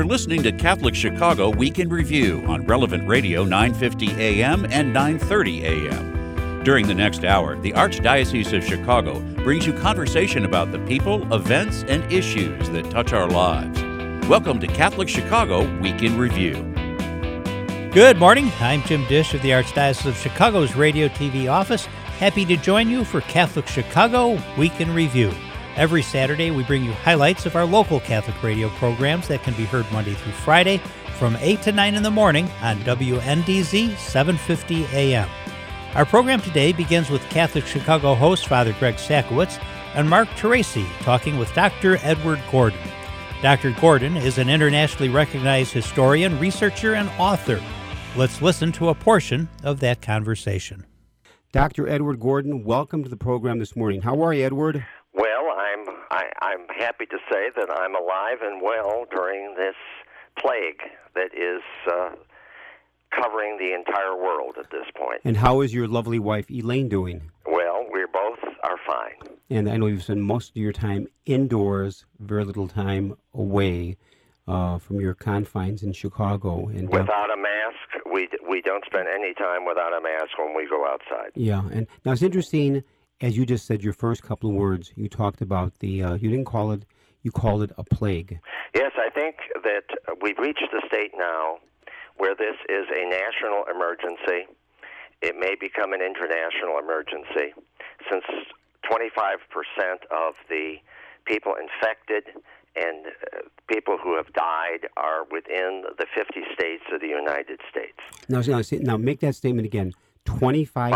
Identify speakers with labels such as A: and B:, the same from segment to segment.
A: You're listening to Catholic Chicago Week in Review on Relevant Radio 950 AM and 930 AM. During the next hour, the Archdiocese of Chicago brings you conversation about the people, events, and issues that touch our lives. Welcome to Catholic Chicago Week in Review.
B: Good morning. I'm Jim Dish of the Archdiocese of Chicago's Radio TV office. Happy to join you for Catholic Chicago Week in Review. Every Saturday, we bring you highlights of our local Catholic radio programs that can be heard Monday through Friday from 8 to 9 in the morning on WNDZ 750 AM. Our program today begins with Catholic Chicago host Father Greg Sakowicz and Mark Teresi talking with Dr. Edward Gordon. Dr. Gordon is an internationally recognized historian, researcher, and author. Let's listen to a portion of that conversation.
C: Dr. Edward Gordon, welcome to the program this morning. How are you, Edward?
D: I, I'm happy to say that I'm alive and well during this plague that is uh, covering the entire world at this point.
C: And how is your lovely wife Elaine doing?
D: Well, we both are fine.
C: And I know you've spent most of your time indoors, very little time away uh, from your confines in Chicago. And
D: uh, without a mask, we we don't spend any time without a mask when we go outside.
C: Yeah, and now it's interesting, as you just said, your first couple of words. You talked about the. Uh, you didn't call it. You called it a plague.
D: Yes, I think that we've reached the state now where this is a national emergency. It may become an international emergency since 25% of the people infected and uh, people who have died are within the 50 states of the United States.
C: Now, now, now make that statement again. 25%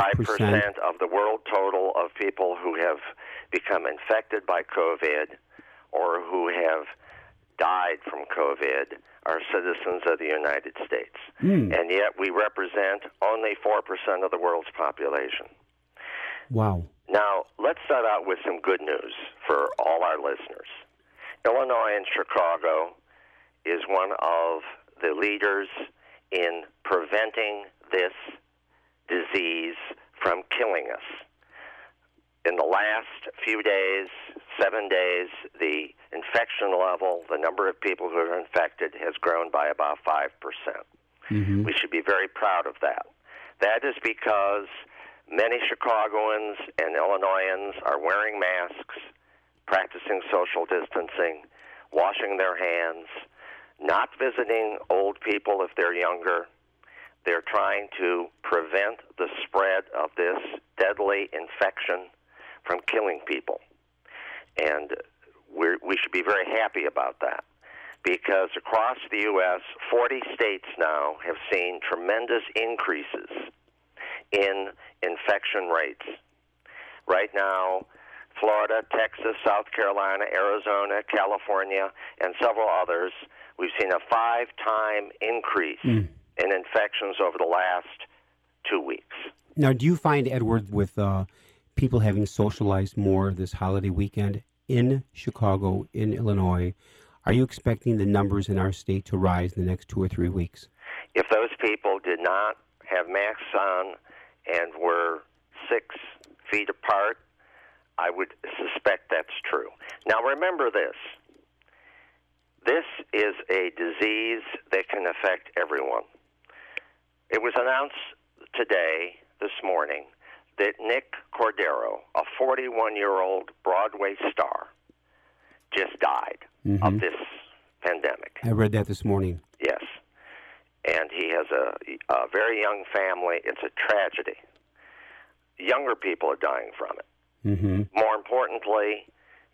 D: of the world total of people who have become infected by COVID or who have died from COVID are citizens of the United States. Mm. And yet we represent only 4% of the world's population.
C: Wow.
D: Now, let's start out with some good news for all our listeners. Illinois and Chicago is one of the leaders in preventing this disease from killing us. In the last few days, seven days, the infection level, the number of people who are infected, has grown by about 5%. percent mm hmm We should be very proud of that. That is because many Chicagoans and Illinoisans are wearing masks, practicing social distancing, washing their hands, not visiting old people if they're younger. They're trying to prevent the spread of this deadly infection from killing people. And we're, we should be very happy about that because across the U.S., 40 states now have seen tremendous increases in infection rates. Right now, Florida, Texas, South Carolina, Arizona, California, and several others, we've seen a five time increase mm. In infections over the last two weeks.
C: Now, do you find, Edward, with uh, people having socialized more this holiday weekend in Chicago, in Illinois, are you expecting the numbers in our state to rise in the next two or three weeks?
D: If those people did not have masks on and were six feet apart, I would suspect that's true. Now, remember this this is a disease that can affect everyone. It was announced today, this morning, that Nick Cordero, a 41 year old Broadway star, just died mm-hmm. of this pandemic.
C: I read that this morning.
D: Yes. And he has a, a very young family. It's a tragedy. Younger people are dying from it. Mm-hmm. More importantly,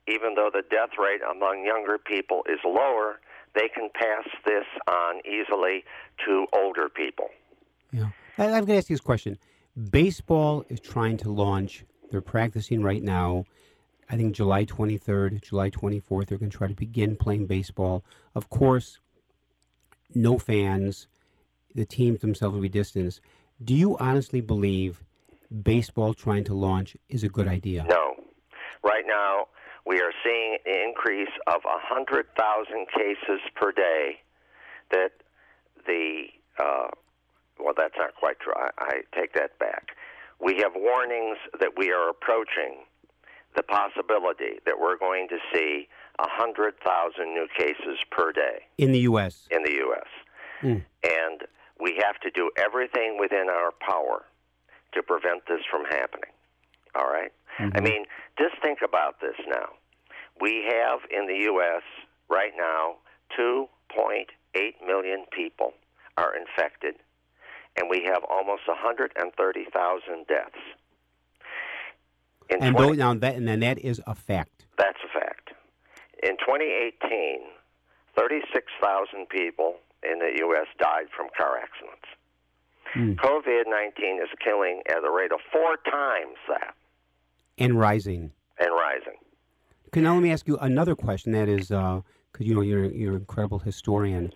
D: even though the death rate among younger people is lower, they can pass this on easily to older people.
C: Yeah. I'm going to ask you this question. Baseball is trying to launch, they're practicing right now. I think July 23rd, July 24th, they're going to try to begin playing baseball. Of course, no fans, the teams themselves will be distanced. Do you honestly believe baseball trying to launch is a good idea?
D: No. Right now, we are seeing an increase of 100,000 cases per day that the, uh, well, that's not quite true. I, I take that back. We have warnings that we are approaching the possibility that we're going to see 100,000 new cases per day
C: In the U.S.
D: in the U.S.
C: Mm.
D: And we have to do everything within our power to prevent this from happening. All right? I mean, just think about this now. We have in the U.S. right now 2.8 million people are infected, and we have almost 130,000 deaths. In
C: And
D: 20
C: though, now that and then that is a fact.
D: that's a fact. In 2018, 36,000 people in the U.S. died from car accidents.
C: Mm.
D: COVID 19 is killing at a rate of four times that
C: And rising.
D: and rising.
C: Okay, now let me ask you another question. That is, because you know you're you're an incredible historian.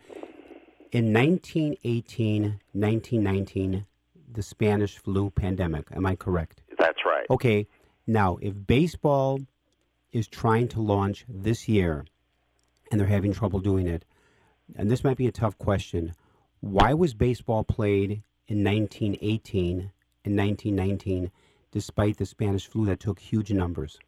C: In 1918, 1919, the Spanish flu pandemic. Am I correct?
D: That's right.
C: Okay. Now, if baseball is trying to launch this year, and they're having trouble doing it, and this might be a tough question, why was baseball played in 1918 and 1919, despite the Spanish flu that took huge numbers?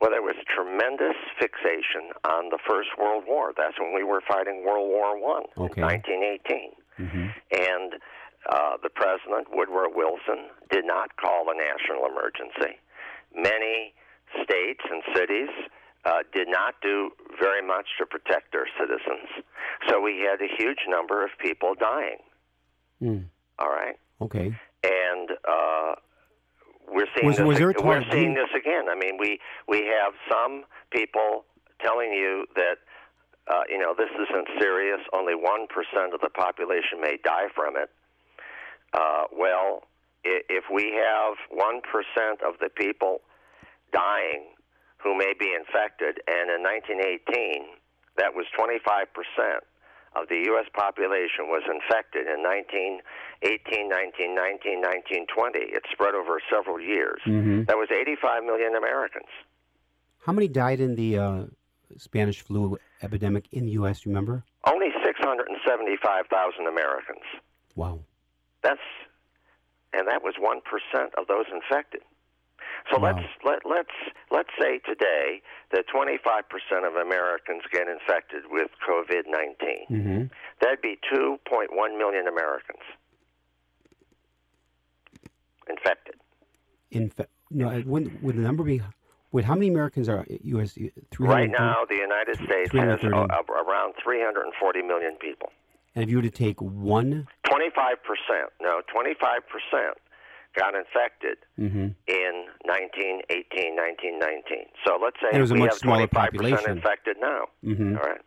D: Well, there was tremendous fixation on the First World War. That's when we were fighting World War One,
C: Okay.
D: 1918.
C: Mm-hmm.
D: And uh, the president, Woodrow Wilson, did not call a national emergency. Many states and cities uh, did not do very much to protect their citizens. So we had a huge number of people dying.
C: Mm.
D: All right.
C: Okay.
D: and uh, we're seeing
C: Was-
D: this.
C: was there a
D: we're seeing this again. I mean, we we have some people telling you that uh, you know this isn't serious. Only one percent of the population may die from it. Uh, well, if we have one percent of the people dying who may be infected, and in 1918 that was 25 percent of the U.S. population was infected in 1918, 1919, 1920. It spread over several years.
C: Mm-hmm.
D: That was 85 million Americans.
C: How many died in the uh, Spanish flu epidemic in the U.S.? you Remember?
D: Only 675,000 Americans.
C: Wow.
D: That's and that was one percent of those infected. So
C: Wow.
D: let's let let's let's say today that 25 percent of Americans get infected with COVID-19.
C: Mm-hmm.
D: That'd be 2.1 million Americans infected.
C: In fa- no, when, would the number be? Wait, how many Americans are U.S.
D: Right now, the United States has
C: 330.
D: uh, around 340 million people.
C: And if you were to take one,
D: 25 percent, no, 25 percent got infected
C: mm-hmm.
D: in 1918, 1919. So let's say
C: it was a
D: we
C: much
D: have
C: smaller
D: 25%
C: population.
D: infected now.
C: Mm-hmm.
D: All right.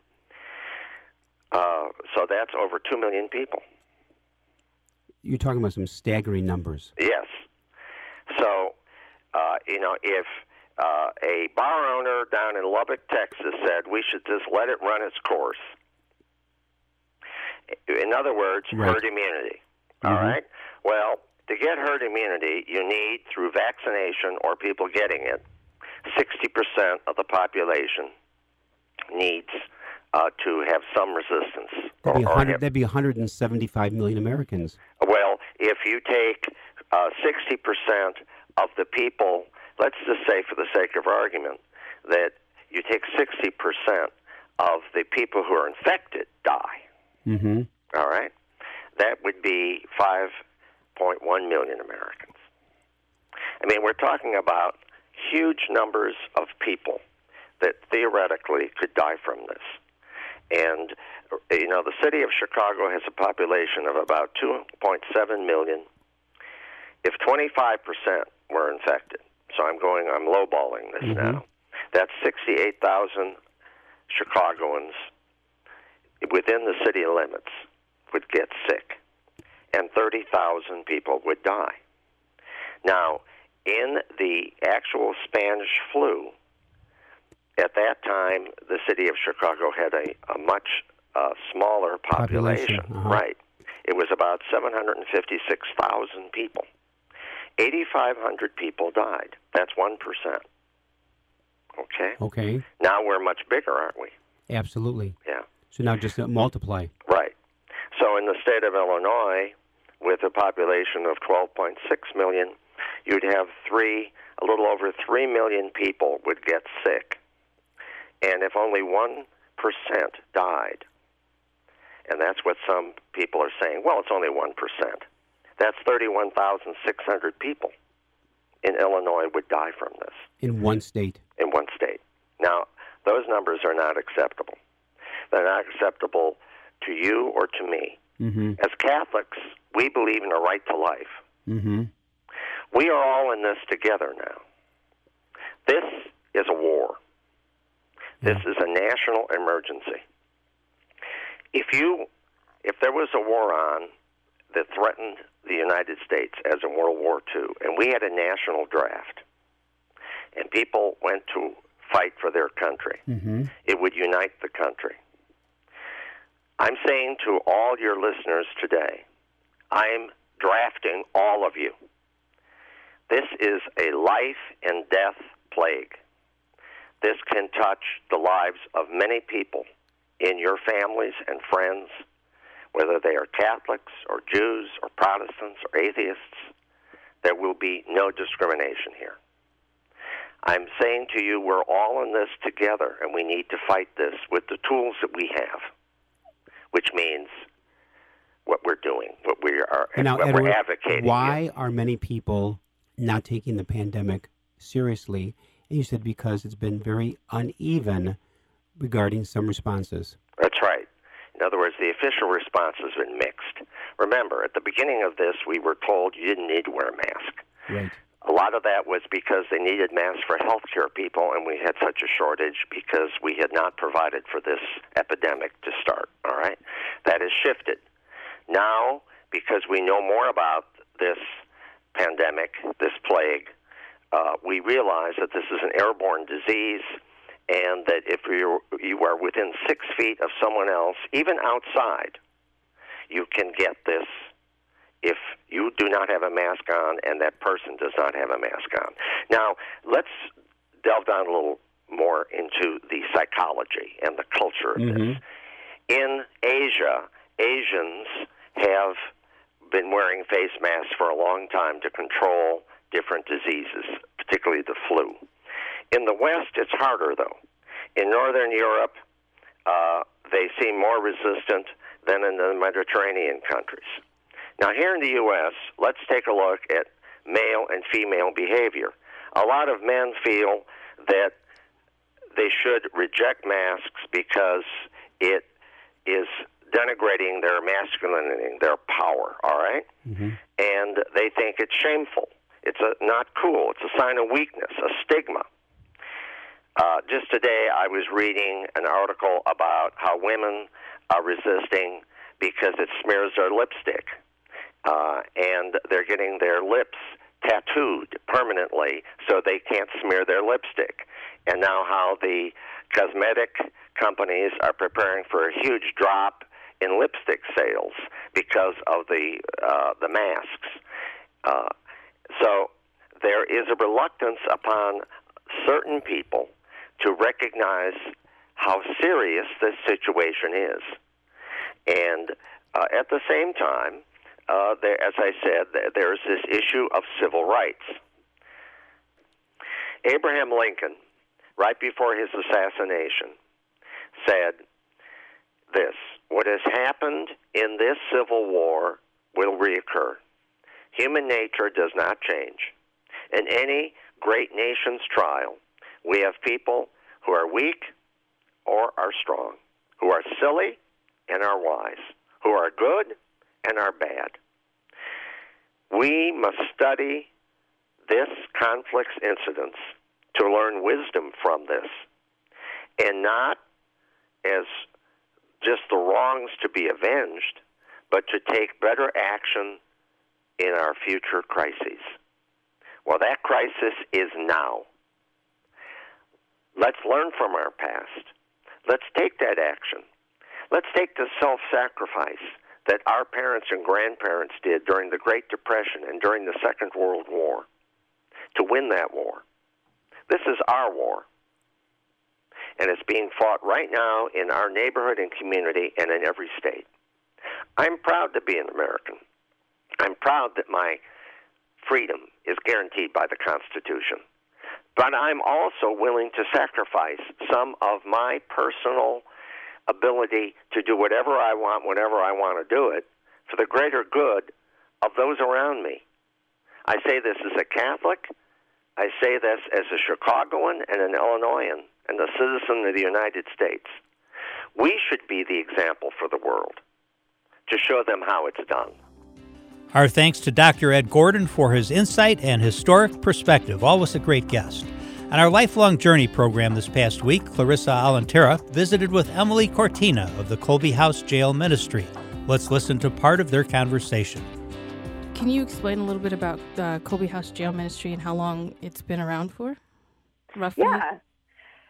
D: Uh, so that's over 2 million people.
C: you're talking about some staggering numbers.
D: Yes. So, uh, you know, if uh, a bar owner down in Lubbock, Texas said we should just let it run its course, in other words,
C: Right.
D: herd immunity. All
C: Mhm.
D: right? Well, to get herd immunity, you need, through vaccination or people getting it, 60% of the population needs uh, to have some resistance.
C: That'd be,
D: or- or have-
C: that'd be 175 million Americans.
D: well, if you take uh, 60% of the people, let's just say for the sake of argument, that you take 60% of the people who are infected die,
C: Mm-hmm.
D: all right? That would be 5.1 million Americans. I mean, we're talking about huge numbers of people that theoretically could die from this. And, you know, the city of Chicago has a population of about 2.7 million. If 25% were infected, so I'm going, I'm lowballing this
C: Mhm.
D: now, that's 68,000 Chicagoans within the city limits would get sick, and 30,000 people would die. Now, in the actual Spanish flu, at that time, the city of Chicago had a, a much uh, smaller population.
C: Population, uh-huh.
D: Right. It was about 756,000 people. 8,500 people died. That's 1%. Okay?
C: Okay.
D: Now we're much bigger, aren't we?
C: Absolutely.
D: Yeah.
C: So now just uh, multiply.
D: Right. So in the state of Illinois, with a population of 12.6 million, you'd have three, a little over 3 million people would get sick. And if only 1% died, and that's what some people are saying, well, it's only 1%. That's 31,600 people in Illinois would die from this.
C: In one state?
D: In one state. Now, those numbers are not acceptable. They're not acceptable to you or to me.
C: Mm-hmm.
D: As Catholics, we believe in a right to life.
C: Mm-hmm.
D: We are all in this together now. This is a war. This is a national emergency. If you, if there was a war on that threatened the United States as in World War II, and we had a national draft, and people went to fight for their country,
C: Mm-hmm.
D: it would unite the country. I'm saying to all your listeners today, I'm drafting all of you. This is a life and death plague. This can touch the lives of many people in your families and friends, whether they are Catholics or Jews or Protestants or atheists. There will be no discrimination here. I'm saying to you, we're all in this together, and we need to fight this with the tools that we have, which means what we're doing, what we are,
C: And now,
D: what
C: Edward,
D: we're advocating.
C: why are many people not taking the pandemic seriously? And you said because it's been very uneven regarding some responses.
D: That's right. In other words, the official response has been mixed. Remember, at the beginning of this, we were told you didn't need to wear a mask.
C: Right.
D: A lot of that was because they needed masks for healthcare people, and we had such a shortage because we had not provided for this epidemic to start. All right, that has shifted. Now, because we know more about this pandemic, this plague, uh, we realize that this is an airborne disease, and that if you you are within six feet of someone else, even outside, you can get this if you do not have a mask on and that person does not have a mask on. Now, let's delve down a little more into the psychology and the culture of this. In Asia, Asians have been wearing face masks for a long time to control different diseases, particularly the flu. In the West, it's harder, though. In Northern Europe, uh, they seem more resistant than in the Mediterranean countries. Now, here in the U.S., let's take a look at male and female behavior. A lot of men feel that they should reject masks because it is denigrating their masculinity, their power, all right? And they think it's shameful. It's a, not cool. It's a sign of weakness, a stigma. Uh, just today, I was reading an article about how women are resisting because it smears their lipstick. Uh, and they're getting their lips tattooed permanently so they can't smear their lipstick. And now, how the cosmetic companies are preparing for a huge drop in lipstick sales because of the uh, the masks. Uh, so there is a reluctance upon certain people to recognize how serious this situation is, and uh, at the same time, uh, there, as I said, there's this issue of civil rights. Abraham Lincoln, right before his assassination, said this What has happened in this civil war will reoccur. Human nature does not change. In any great nation's trial, we have people who are weak or are strong, who are silly and are wise, who are good and are bad. We must study this conflict's incidents to learn wisdom from this and not as just the wrongs to be avenged, but to take better action in our future crises. Well, that crisis is now. Let's learn from our past. Let's take that action. Let's take the self sacrifice that our parents and grandparents did during the Great Depression and during the Second World War to win that war. This is our war. And it's being fought right now in our neighborhood and community and in every state. I'm proud to be an American. I'm proud that my freedom is guaranteed by the Constitution. But I'm also willing to sacrifice some of my personal ability to do whatever I want, whenever I want to do it, for the greater good of those around me. I say this as a Catholic. I say this as a Chicagoan and an Illinoisan and a citizen of the United States. We should be the example for the world to show them how it's done.
B: Our thanks to Dr. Ed Gordon for his insight and historic perspective. Always a great guest. On our Lifelong Journey program this past week, Clarissa Alantera visited with Emily Cortina of the Kolbe House Jail Ministry. Let's listen to part of their conversation.
E: Can you explain a little bit about the Kolbe House Jail Ministry and how long it's been around for? Roughly?
F: Yeah.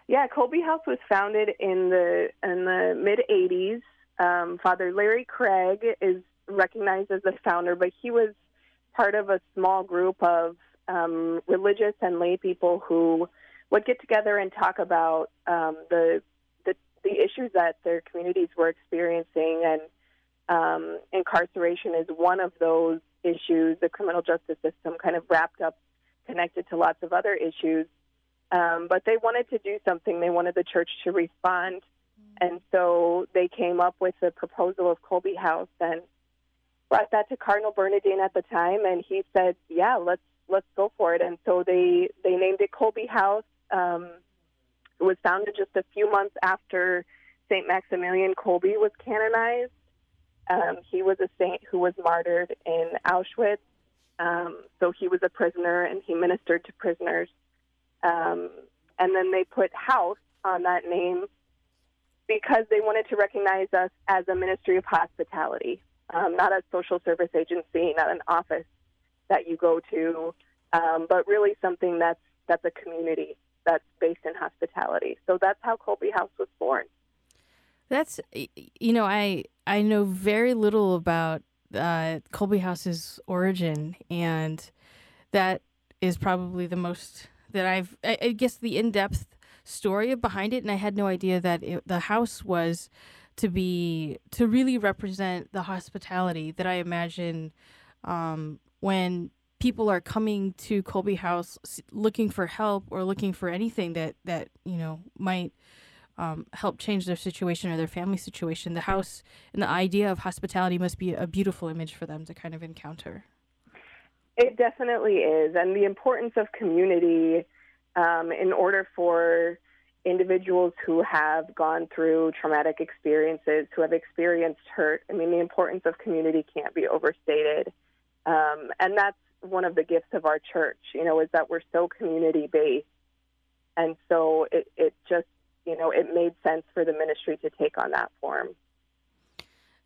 F: Yeah, Kolbe House was founded in the in the mid 80s. Um, Father Larry Craig is recognized as the founder, but he was part of a small group of um, religious and lay people who would get together and talk about um, the, the the issues that their communities were experiencing, and um, incarceration is one of those issues. The criminal justice system kind of wrapped up, connected to lots of other issues. Um, but they wanted to do something. They wanted the church to respond, and so they came up with the proposal of Kolbe House and brought that to Cardinal Bernardin at the time, and he said, "Yeah, let's let's go for it." And so they they named it Kolbe House. Um, it was founded just a few months after Saint Maximilian Kolbe was canonized. Um, he was a saint who was martyred in Auschwitz. Um, so he was a prisoner and he ministered to prisoners. Um, and then they put house on that name because they wanted to recognize us as a ministry of hospitality, um, not a social service agency, not an office that you go to, um, but really something that's that's a community that's based in hospitality. So that's how Kolbe House was born.
E: That's you know I I know very little about uh, Kolbe House's origin, and that is probably the most that I've I, I guess the in depth story behind it, and I had no idea that it, the house was to be to really represent the hospitality that I imagine um, when people are coming to Kolbe House looking for help or looking for anything that that you know might um, help change their situation or their family situation, the house and the idea of hospitality must be a beautiful image for them to kind of encounter.
F: It definitely is. And the importance of community um, in order for individuals who have gone through traumatic experiences, who have experienced hurt, I mean, the importance of community can't be overstated. Um, and that's one of the gifts of our church, you know, is that we're so community based. And so it, it just you know, it made sense for the ministry to take on that form.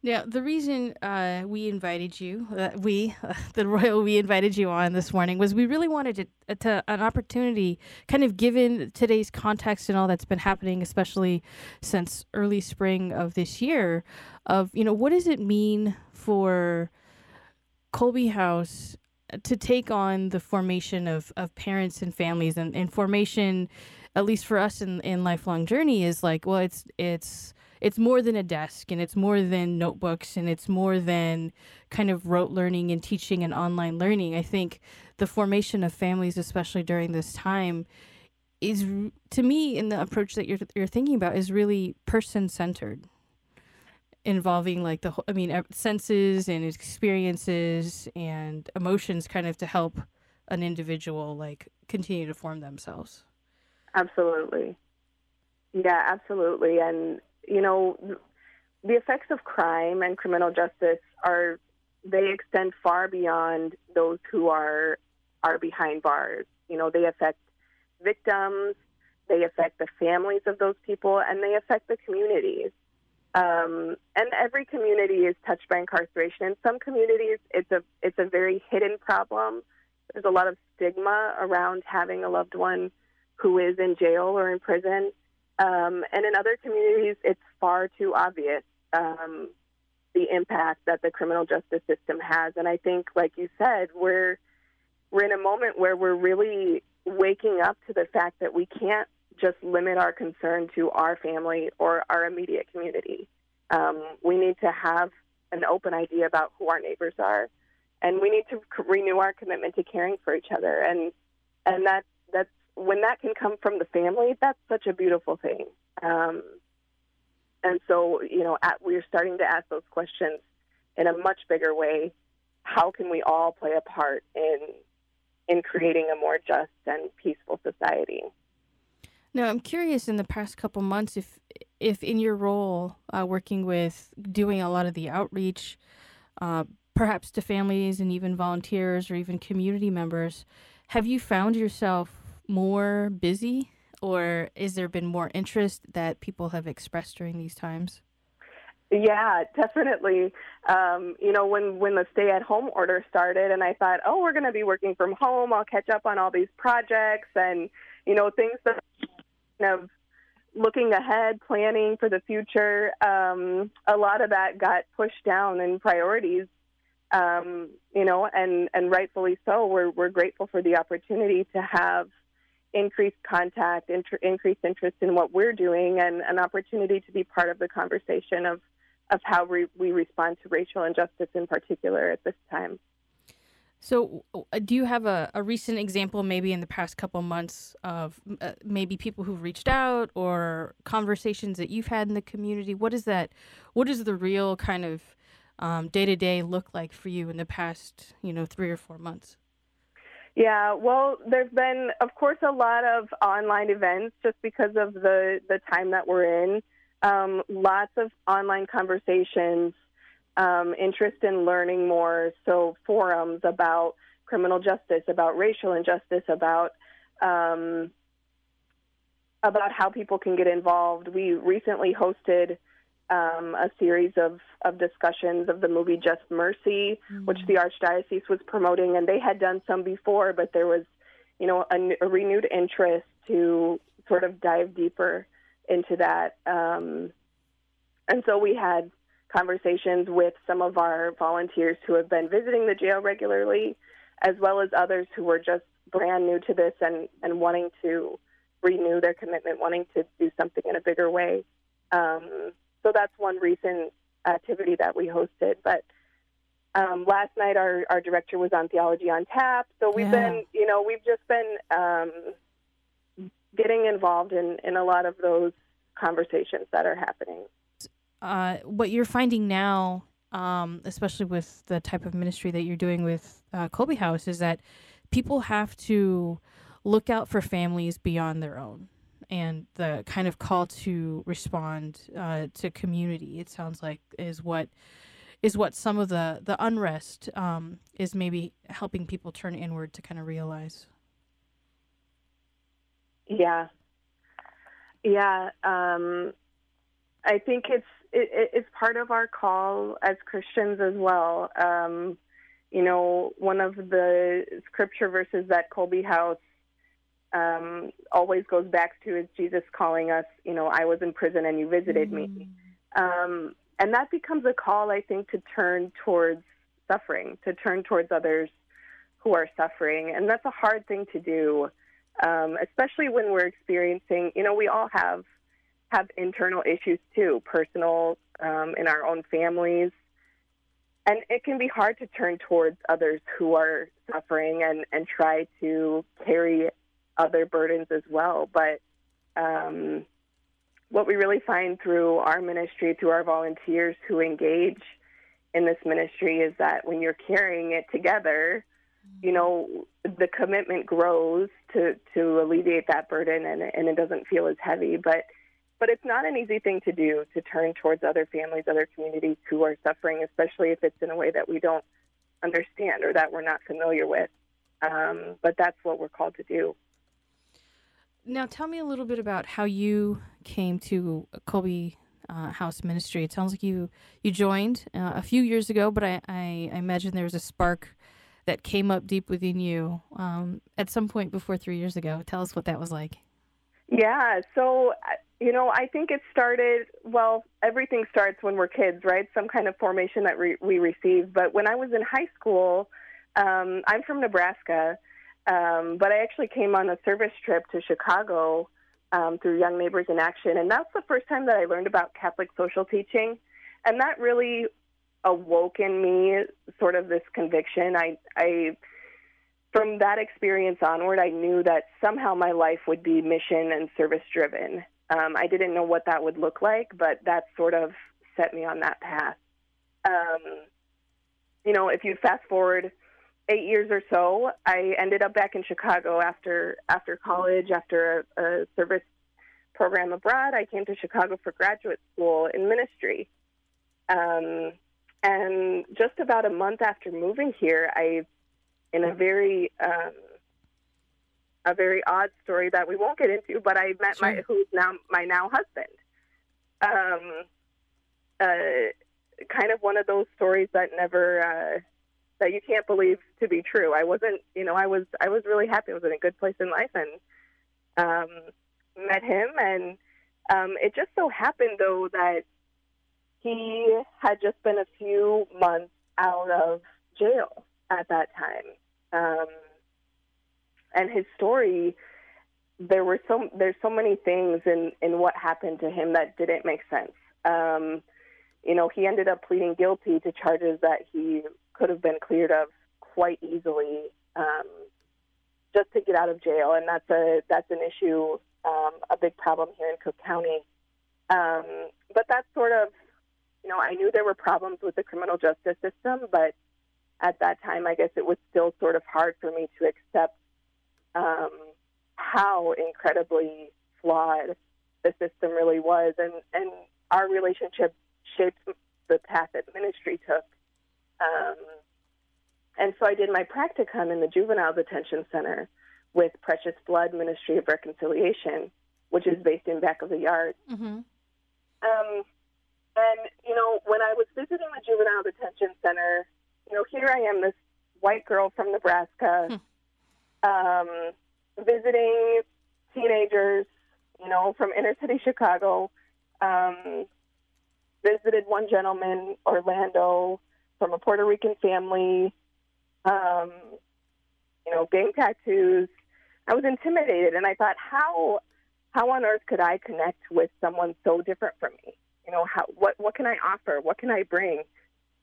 E: Yeah, the reason uh, we invited you, uh, we, uh, the royal, we invited you on this morning was we really wanted to, uh, to, an opportunity, kind of given today's context and all that's been happening, especially since early spring of this year, of you know what does it mean for Kolbe House uh, to take on the formation of, of parents and families and, and formation at least for us in in lifelong journey is like well it's it's it's more than a desk and it's more than notebooks and it's more than kind of rote learning and teaching and online learning. I think the formation of families especially during this time is to me in the approach that you're you're thinking about is really person centered involving like the whole, I mean senses and experiences and emotions kind of to help an individual like continue to form themselves.
F: Absolutely. Yeah, absolutely. And, you know, the effects of crime and criminal justice are, they extend far beyond those who are, are behind bars. You know, they affect victims, they affect the families of those people, and they affect the communities. Um, and every community is touched by incarceration. In some communities, it's a it's a very hidden problem. There's a lot of stigma around having a loved one who is in jail or in prison. Um, and in other communities, it's far too obvious um, the impact that the criminal justice system has. And I think, like you said, we're we're in a moment where we're really waking up to the fact that we can't just limit our concern to our family or our immediate community. Um, we need to have an open idea about who our neighbors are, and we need to renew our commitment to caring for each other. And and that that's when that can come from the family, that's such a beautiful thing. Um, and so, you know, at, we're starting to ask those questions in a much bigger way. How can we all play a part in in creating a more just and peaceful society?
E: Now, I'm curious in the past couple months if if in your role uh, working with doing a lot of the outreach, uh, perhaps to families and even volunteers or even community members, have you found yourself more busy or is there been more interest that people have expressed during these times?
F: Yeah, definitely. Um, you know, when when the stay-at-home order started, and I thought, oh, we're going to be working from home. I'll catch up on all these projects and you know things that of looking ahead, planning for the future. Um, a lot of that got pushed down in priorities. Um, you know, and and rightfully so. We're we're grateful for the opportunity to have increased contact, inter- increased interest in what we're doing, and an opportunity to be part of the conversation of of how we, we respond to racial injustice in particular at this time.
E: So, uh, do you have a, a recent example, maybe in the past couple months, of uh, maybe people who've reached out or conversations that you've had in the community? What is that? What is the real kind of day to day look like for you in the past, you know, three or four months?
F: Yeah, well, there's been, of course, a lot of online events just because of the the time that we're in. Um, lots of online conversations, um, interest in learning more. So forums about criminal justice, about racial injustice, about um, about how people can get involved. We recently hosted um, a series of, of discussions of the movie Just Mercy, mm-hmm. which the Archdiocese was promoting, and they had done some before, but there was, you know, a, a renewed interest to sort of dive deeper into that. Um, and so we had conversations with some of our volunteers who have been visiting the jail regularly, as well as others who were just brand new to this and, and wanting to renew their commitment, wanting to do something in a bigger way. Um, so that's one recent activity that we hosted. But um, last night, our, our director was on Theology on Tap. So we've yeah. been, you know, we've just been um, getting involved in, in a lot of those conversations that are happening.
E: Uh, what you're finding now, um, especially with the type of ministry that you're doing with uh, Kolbe House, is that people have to look out for families beyond their own and the kind of call to respond uh, to community. It sounds like is what is what some of the the unrest um, is maybe helping people turn inward to kind of realize.
F: Yeah, yeah. Um, I think it's it, it's part of our call as Christians as well. Um, you know, one of the scripture verses that Kolbe House um, always goes back to is Jesus calling us, you know, I was in prison and you visited mm-hmm. me. Um, and that becomes a call, I think, to turn towards suffering, to turn towards others who are suffering. And that's a hard thing to do, um, especially when we're experiencing, you know, we all have have internal issues too, personal um, in our own families. And it can be hard to turn towards others who are suffering and, and try to carry other burdens as well. But um, what we really find through our ministry, through our volunteers who engage in this ministry, is that when you're carrying it together, you know, the commitment grows to, to alleviate that burden and, and it doesn't feel as heavy. But but it's not an easy thing to do to turn towards other families, other communities who are suffering, especially if it's in a way that we don't understand or that we're not familiar with. Um, but that's what we're called to do.
E: Now, tell me a little bit about how you came to Kolbe uh, House Ministry. It sounds like you you joined uh, a few years ago, but I, I, I, imagine there was a spark that came up deep within you um, at some point before three years ago. Tell us what that was like.
F: Yeah, so you know, I think it started. Well, everything starts when we're kids, right? Some kind of formation that re- we receive. But when I was in high school, um, I'm from Nebraska. Um, but I actually came on a service trip to Chicago um, through Young Neighbors in Action, and that's the first time that I learned about Catholic social teaching, and that really awoke in me sort of this conviction. I, I from that experience onward, I knew that somehow my life would be mission and service driven. Um, I didn't know what that would look like, but that sort of set me on that path. Um, you know, if you fast forward eight years or so, I ended up back in Chicago after after college, after a, a service program abroad. I came to Chicago for graduate school in ministry. Um, and just about a month after moving here, I, in a very um, a very odd story that we won't get into, but I met sure. my who's now my now husband. Um, uh, kind of one of those stories that never uh, that you can't believe to be true. I wasn't, you know, I was I was really happy. I was in a good place in life and um, met him, and um, it just so happened though that he had just been a few months out of jail at that time, um, and his story. There were so there's so many things in in what happened to him that didn't make sense. Um, you know, he ended up pleading guilty to charges that he could have been cleared of quite easily um, just to get out of jail, and that's a that's an issue, um, a big problem here in Cook County. Um, but that's sort of, you know, I knew there were problems with the criminal justice system, but at that time, I guess it was still sort of hard for me to accept um, how incredibly flawed the system really was, and and our relationship shaped the path that ministry took. Um, and so I did my practicum in the juvenile detention center with Precious Blood Ministry of Reconciliation, which is based in back of the yard. Mm-hmm. Um, and you know, when I was visiting the juvenile detention center, you know, here I am, this white girl from Nebraska, hmm. um, visiting teenagers, you know, from inner city Chicago. Um, visited one gentleman, Orlando, from a Puerto Rican family, um, you know, gang tattoos. I was intimidated, and I thought, how how on earth could I connect with someone so different from me? You know, how what what can I offer? What can I bring?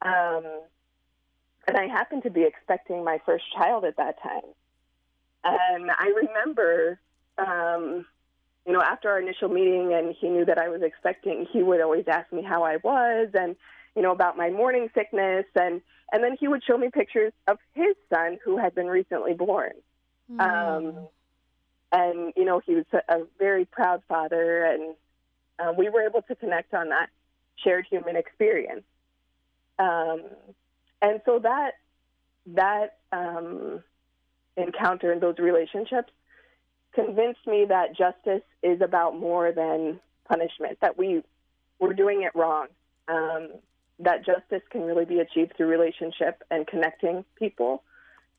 F: Um, and I happened to be expecting my first child at that time, and I remember um, you know, after our initial meeting and he knew that I was expecting, he would always ask me how I was and, you know, about my morning sickness and and then he would show me pictures of his son who had been recently born. Mm. Um and you know, he was a, a very proud father and uh, we were able to connect on that shared human experience. Um and so that that um encounter and those relationships convinced me that justice is about more than punishment, that we, we're doing it wrong, um, that justice can really be achieved through relationship and connecting people.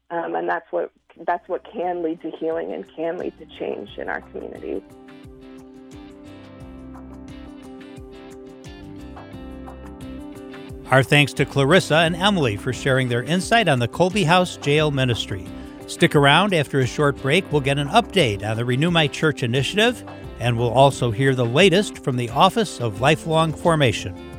F: Um, and that's what, that's what can lead to healing and can lead to change in our communities.
B: Our thanks to Clarissa and Emily for sharing their insight on the Kolbe House Jail Ministry. Stick around after a short break. We'll get an update on the Renew My Church initiative, and we'll also hear the latest from the Office of Lifelong Formation.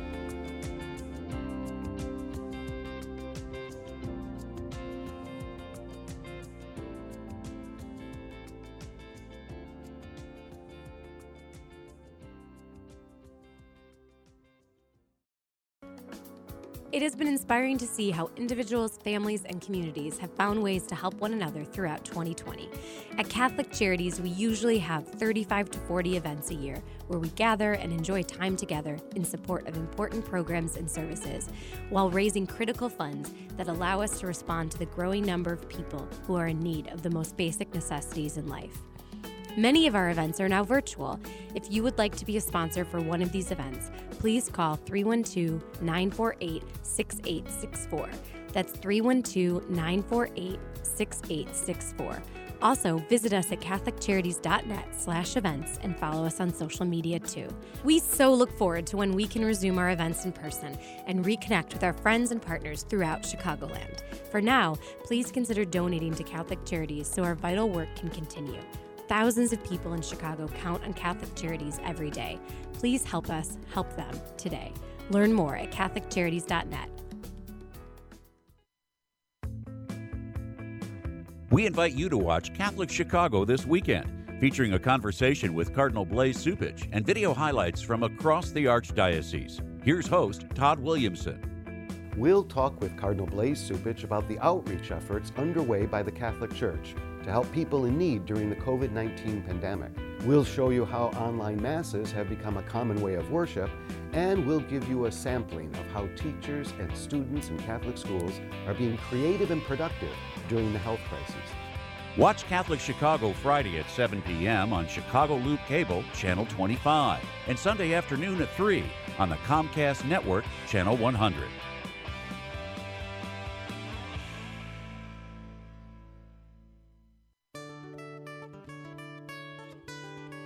G: Inspiring to see how individuals, families, and communities have found ways to help one another throughout 2020. At Catholic Charities, we usually have 35 to 40 events a year where we gather and enjoy time together in support of important programs and services, while raising critical funds that allow us to respond to the growing number of people who are in need of the most basic necessities in life. Many of our events are now virtual. If you would like to be a sponsor for one of these events, please call 312 948 6864. That's 312 948 6864. Also, visit us at catholiccharities.net slash events and follow us on social media too. We so look forward to when we can resume our events in person and reconnect with our friends and partners throughout Chicagoland. For now, please consider donating to Catholic Charities so our vital work can continue. Thousands of people in Chicago count on Catholic Charities every day. Please help us help them today. Learn more at CatholicCharities.net.
A: We invite you to watch Catholic Chicago this weekend, featuring a conversation with Cardinal Blaise Cupich and video highlights from across the Archdiocese. Here's host Todd Williamson.
H: We'll talk with Cardinal Blaise Cupich about the outreach efforts underway by the Catholic Church to help people in need during the COVID 19 pandemic. We'll show you how online masses have become a common way of worship, and we'll give you a sampling of how teachers and students in Catholic schools are being creative and productive during the health crisis.
A: Watch Catholic Chicago Friday at 7 p.m. on Chicago Loop Cable, Channel 25, and Sunday afternoon at 3 on the Comcast Network, Channel 100.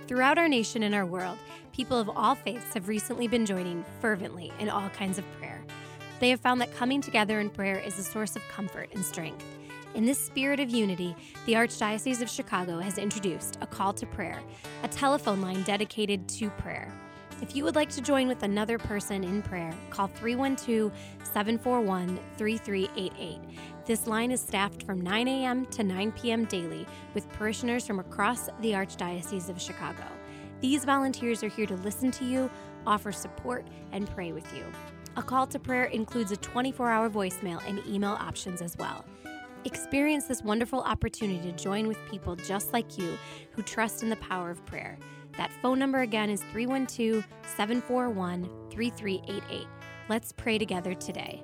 G: Throughout our nation and our world, people of all faiths have recently been joining fervently in all kinds of prayer. They have found that coming together in prayer is a source of comfort and strength. In this spirit of unity, the Archdiocese of Chicago has introduced a call to prayer, a telephone line dedicated to prayer. If you would like to join with another person in prayer, call 312 741 3388. This line is staffed from 9 a.m. to 9 p.m. daily with parishioners from across the Archdiocese of Chicago. These volunteers are here to listen to you, offer support, and pray with you. A call to prayer includes a 24 hour voicemail and email options as well. Experience this wonderful opportunity to join with people just like you who trust in the power of prayer. That phone number again is 312 741 3388. Let's pray together today.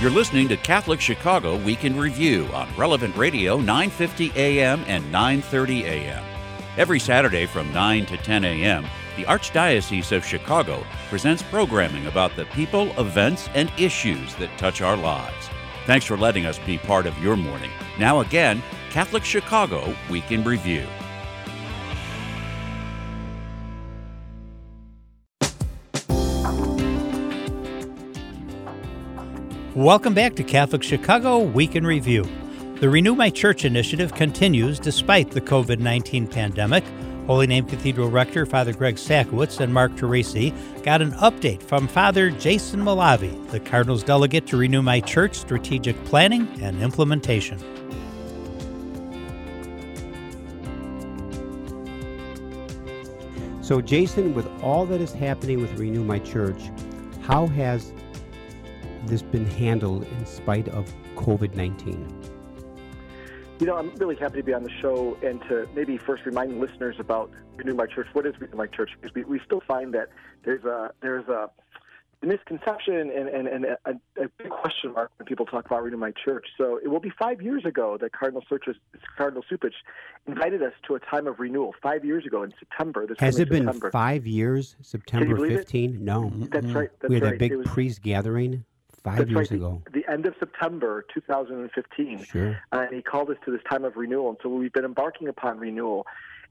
A: You're listening to Catholic Chicago Week in Review on Relevant Radio 950 AM and 930 AM. Every Saturday from 9 to 10 a.m., the Archdiocese of Chicago presents programming about the people, events, and issues that touch our lives. Thanks for letting us be part of your morning. Now, again, Catholic Chicago Week in Review.
B: Welcome back to Catholic Chicago Week in Review. The Renew My Church initiative continues despite the COVID 19 pandemic. Holy Name Cathedral Rector Father Greg Sakowicz and Mark Teresi got an update from Father Jason Malave, the Cardinals delegate to Renew My Church Strategic Planning and Implementation.
C: So, Jason, with all that is happening with Renew My Church, how has this been handled in spite of COVID 19?
I: You know, I'm really happy to be on the show and to maybe first remind listeners about Renew My Church. What is Renew My Church? Because we, we still find that there's a there's a misconception and, and, and a, a, big question mark when people talk about Renew My Church. So it will be five years ago that Cardinal Searches, Cardinal Cupich invited us to a time of renewal. Five years ago in September. This
C: Has it been
I: September.
C: five years? September 15?
I: It?
C: No.
I: That's right. That's
C: we had
I: right.
C: a big
I: was,
C: priest gathering five
I: That's
C: years
I: right,
C: ago.
I: The, the, end of September 2015.
C: Sure.
I: And he called us to this time of renewal. And so we've been embarking upon renewal.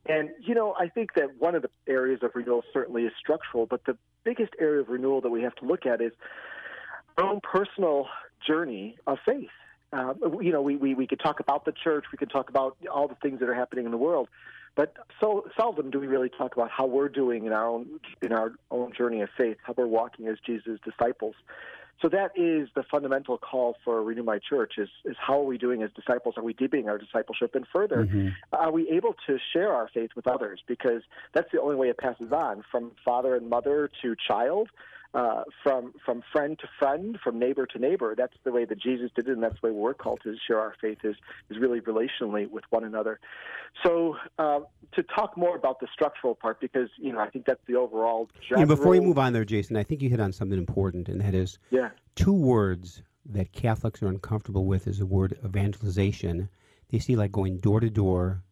I: And, you know, I think that one of the areas of renewal certainly is structural, but the biggest area of renewal that we have to look at is our own personal journey of faith. Uh, you know, we, we, we could talk about the church, we could talk about all the things that are happening in the world, but so seldom do we really talk about how we're doing in our own in our own journey of faith, how we're walking as Jesus' disciples. So that is the fundamental call for Renew My Church: is is how are we doing as disciples? Are we deepening our discipleship? And further,
C: mm-hmm.
I: are we able to share our faith with others? Because that's the only way it passes on from father and mother to child. Uh, from from friend to friend, from neighbor to neighbor. That's the way that Jesus did it, and that's the way we're called to share our faith is is really relationally with one another. So uh, to talk more about the structural part, because you know I think that's the overall.
C: Yeah, before you move on there, Jason, I think you hit on something important, and that is
I: yeah.
C: two words that Catholics are uncomfortable with is the word evangelization. They see like going door to door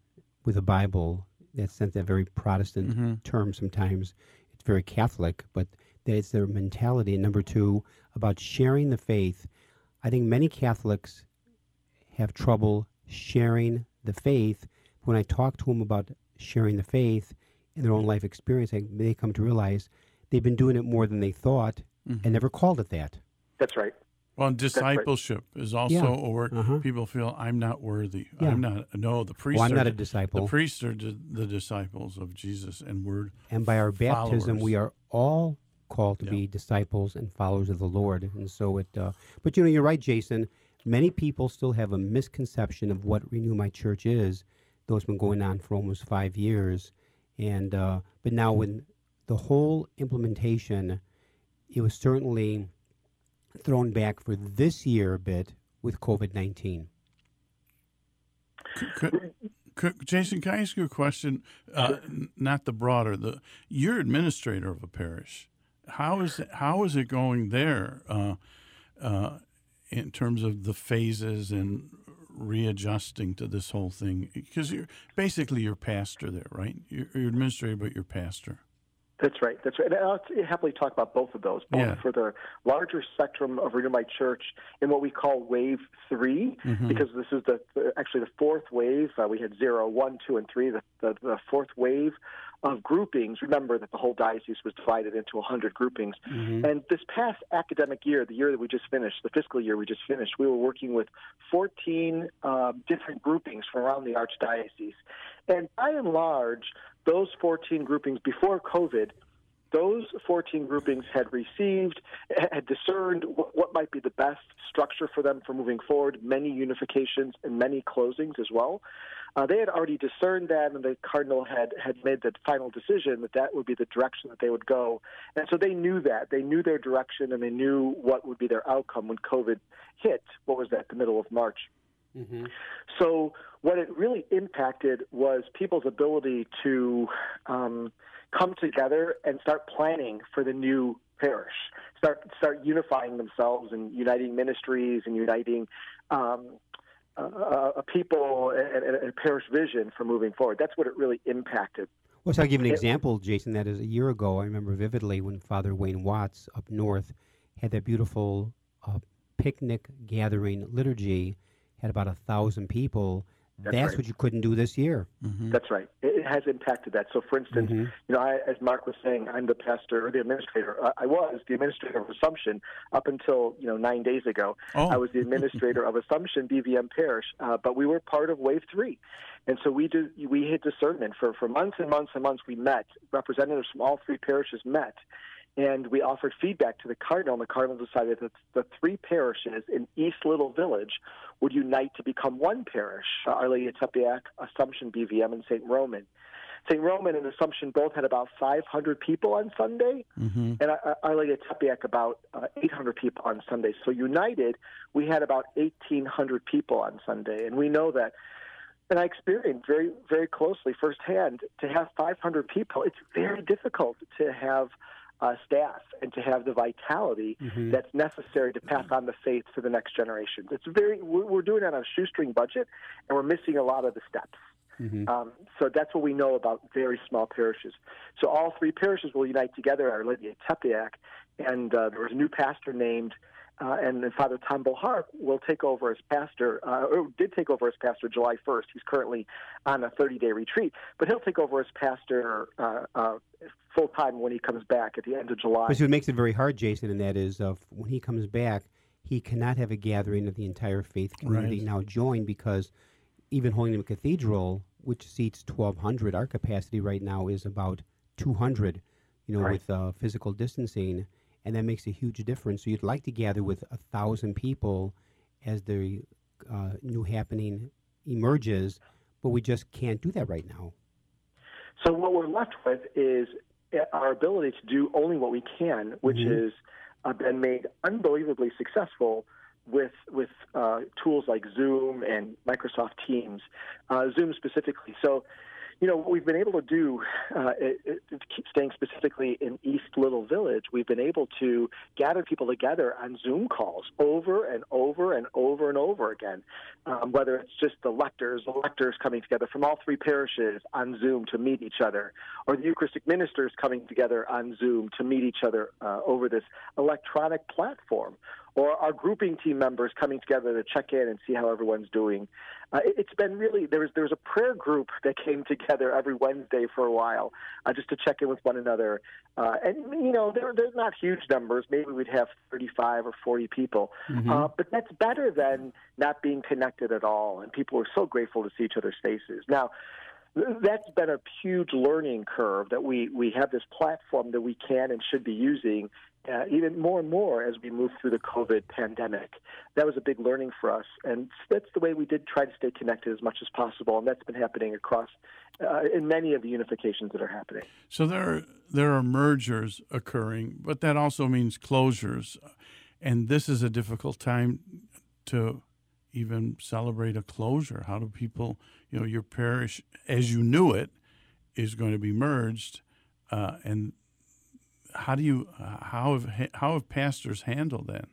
C: with a Bible. That's sent that very Protestant
B: mm-hmm.
C: term. Sometimes it's very Catholic, but that it's their mentality. And number two, about sharing the faith. I think many Catholics have trouble sharing the faith. When I talk to them about sharing the faith in their own life experience, they come to realize they've been doing it more than they thought
B: mm-hmm.
C: and never called it that.
I: That's right.
J: Well, discipleship right. is also
C: yeah.
J: or
C: uh-huh.
J: people feel I'm not worthy.
C: Yeah.
J: I'm not. No, the priests.
C: Well, I'm
J: are,
C: not a disciple.
J: The priests are the disciples of Jesus, and we're
C: and by our baptism we are all called to
J: Yeah.
C: be disciples and followers of the Lord. And so it. Uh, but you know, you're right, Jason. Many people still have a misconception of what Renew My Church is. Though it's been going on for almost five years, and uh, but now when the whole implementation, it was certainly thrown back for this year a bit with COVID nineteen.
J: Could, could, Jason, can I ask you a question? Uh, not the broader. The you're administrator of a parish. How is it, how is it going there uh, uh, in terms of the phases and readjusting to this whole thing? Because you're basically your pastor there, right? You're, you're administrator, but you're pastor.
I: That's right. That's right. And I'll happily talk about both of those, both
J: Yeah.
I: for the larger spectrum of Renew My Church in what we call Wave 3,
J: Mhm.
I: because this is the, actually the fourth wave. Uh, we had zero, one, two, and three. The, the, the fourth wave of groupings. Remember that the whole diocese was divided into 100 groupings. And this past academic year, the year that we just finished, the fiscal year we just finished, we were working with 14 uh, different groupings from around the Archdiocese. And by and large, those 14 groupings before COVID, those 14 groupings had received, had discerned what, might be the best structure for them for moving forward, many unifications and many closings as well. Uh, they had already discerned that, and the cardinal had had made the final decision that that would be the direction that they would go. And so they knew that they knew their direction, and they knew what would be their outcome when COVID hit. What was that? The middle of March. So what it really impacted was people's ability to um, come together and start planning for the new parish, start start unifying themselves and uniting ministries and uniting um, uh, a people and, and a parish vision for moving forward. That's what it really impacted.
C: Well, so I'll give an example, Jason. That is a year ago. I remember vividly when Father Wayne Watts up north had that beautiful uh, picnic gathering liturgy. Had about a thousand people.
I: That's
C: That's
I: right.
C: what you couldn't do this year.
I: That's right. It, it has impacted that. So, for instance,
C: Mhm.
I: you know, I, as Mark was saying, I'm the pastor or the administrator. I, I was the administrator of Assumption up until you know nine days ago.
J: Oh.
I: I was the administrator of Assumption BVM Parish, uh, but we were part of Wave Three, and so we did we had discernment for for months and months and months. We met representatives from all three parishes met. And we offered feedback to the cardinal, and the cardinal decided that the three parishes in East Little Village would unite to become one parish: uh, Our Lady of Tepeyac, Assumption BVM, and St. Roman. St. Roman and Assumption both had about 500 people on Sunday,
J: Mm-hmm.
I: and Our Our Lady of Tepeyac about uh, 800 people on Sunday. So united, we had about 1,800 people on Sunday, and we know that. And I experienced very, very closely firsthand to have 500 people. It's very difficult to have uh, staff and to have the vitality
C: Mhm.
I: that's necessary to pass on the faith to the next generation. It's very. We're, we're doing it on a shoestring budget, and we're missing a lot of the steps.
C: Mhm.
I: Um, so that's what we know about very small parishes. So all three parishes will unite together, Our Lady of Tepeyac, and uh, there was a new pastor named, uh, and then Father Tom Bohar will take over as pastor, uh, or did take over as pastor July 1st. He's currently on a 30-day retreat, but he'll take over as pastor uh, uh, full time when he comes back at the end of July.
C: But see, what makes it very hard, Jason, and that is uh, when he comes back, he cannot have a gathering of the entire faith community
J: Right.
C: now join because even Holy Name Cathedral, which seats 1,200, our capacity right now is about 200, you know,
I: Right.
C: with uh, physical distancing, and that makes a huge difference. So you'd like to gather with a thousand people as the uh, new happening emerges, but we just can't do that right now.
I: So what we're left with is our ability to do only what we can, which
C: Mhm.
I: is uh, been made unbelievably successful with with uh, tools like Zoom and Microsoft Teams, uh, Zoom specifically. So, you know, what we've been able to do, uh, it, it, staying specifically in East Little Village, we've been able to gather people together on Zoom calls over and over and over and over again. Um, whether it's just the lectors, the lectors coming together from all three parishes on Zoom to meet each other, or the Eucharistic ministers coming together on Zoom to meet each other uh, over this electronic platform, or our grouping team members coming together to check in and see how everyone's doing. Uh, it, it's been really there was there was a prayer group that came together every Wednesday for a while uh, just to check in with one another. Uh, and you know they're they're not huge numbers. Maybe we'd have 35 or 40 people,
C: Mhm.
I: uh, but that's better than not being connected at all. And people were so grateful to see each other's faces. Now that's been a huge learning curve that we, we have this platform that we can and should be using uh, even more and more as we move through the COVID pandemic. That was a big learning for us, and that's the way we did try to stay connected as much as possible, and that's been happening across uh, in many of the unifications that are happening.
J: So there are, there are mergers occurring, but that also means closures, and this is a difficult time to even celebrate a closure. How do people, you know, your parish as you knew it is going to be merged, uh, and how do you how have how have pastors handled that?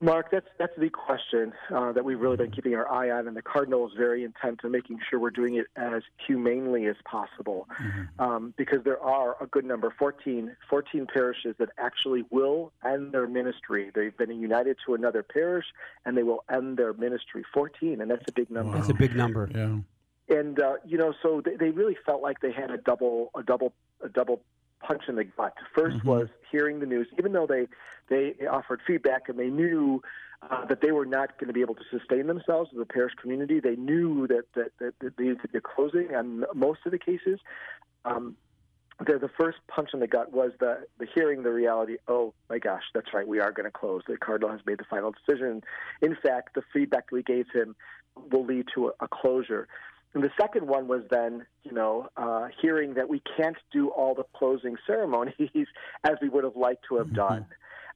I: Mark, that's that's the question uh, that we've really been keeping our eye on, and the cardinal is very intent on making sure we're doing it as humanely as possible, um, because there are a good number, 14, 14 parishes that actually will end their ministry. They've been united to another parish, and they will end their ministry. 14, and that's a big number.
C: That's a big number.
J: Yeah.
I: and uh, you know, so they, they really felt like they had a double, a double, a double punch in the gut. 1st was hearing the news, even though they they offered feedback and they knew uh, that they were not going to be able to sustain themselves as a parish community. They knew that that, that, that they needed to be closing on most of the cases. Um, the, the first punch in the gut was the, the hearing the reality. Oh my gosh, that's right, we are going to close. The cardinal has made the final decision. In fact, the feedback we gave him will lead to a, a closure. And the second one was then, you know, uh, hearing that we can't do all the closing ceremonies as we would have liked to have done.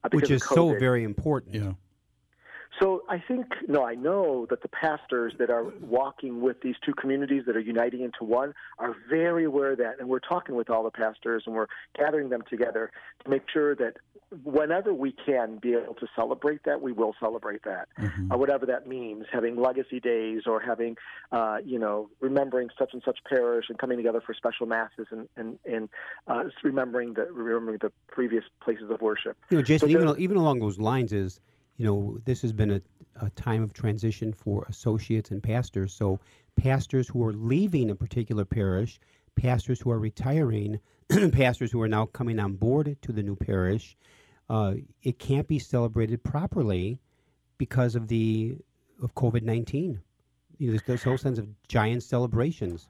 I: uh,
C: Which is so very important.
J: Yeah.
I: So I think, no, I know that the pastors that are walking with these two communities that are uniting into one are very aware of that. And we're talking with all the pastors and we're gathering them together to make sure that whenever we can be able to celebrate that, we will celebrate that. Uh, whatever that means, having legacy days or having, uh, you know, remembering such and such parish and coming together for special masses and, and, and uh, remembering, the, remembering the previous places of worship.
C: You know, Jason,
I: So
C: even even along those lines is, you know, this has been a, a time of transition for associates and pastors. So pastors who are leaving a particular parish, pastors who are retiring, pastors who are now coming on board to the new parish, uh, it can't be celebrated properly because of the of COVID nineteen. You know, there's this whole sense of giant celebrations.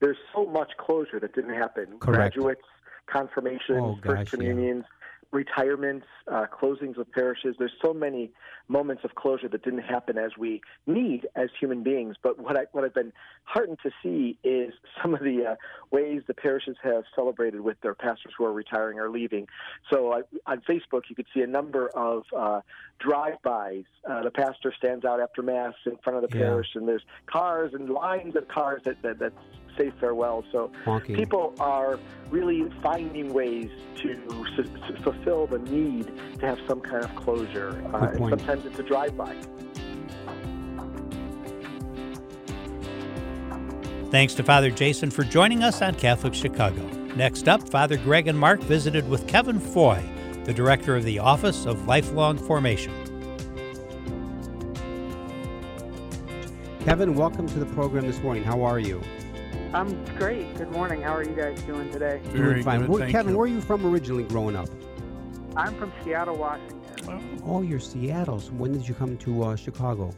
I: there's so much closure that didn't happen.
C: Correct.
I: Graduates, confirmations,
C: Oh,
I: first
C: gosh, yeah.
I: Retirements, uh, closings of parishes. There's so many moments of closure that didn't happen as we need as human beings. But what I what I've been heartened to see is some of the uh, ways the parishes have celebrated with their pastors who are retiring or leaving. So I, on Facebook, you could see a number of uh, drive-bys. Uh, the pastor stands out after mass in front of the
C: Yeah.
I: parish, and there's cars and lines of cars that that, that say farewell. So
C: Honking.
I: people are really finding ways to, s- to fulfill the need to have some kind of closure. Uh, and sometimes it's a drive-by.
B: Thanks to Father Jason for joining us on Catholic Chicago. Next up, Father Greg and Mark visited with Kevin Foy, the director of the Office of Lifelong Formation.
C: Kevin, welcome to the program this morning. How are you?
K: I'm great. Good morning. How are you guys doing today?
C: Doing fine. Where- Kevin, where are you from originally growing up?
K: I'm from Seattle, Washington.
C: Oh, you're Seattle. So when did you come to uh, Chicago?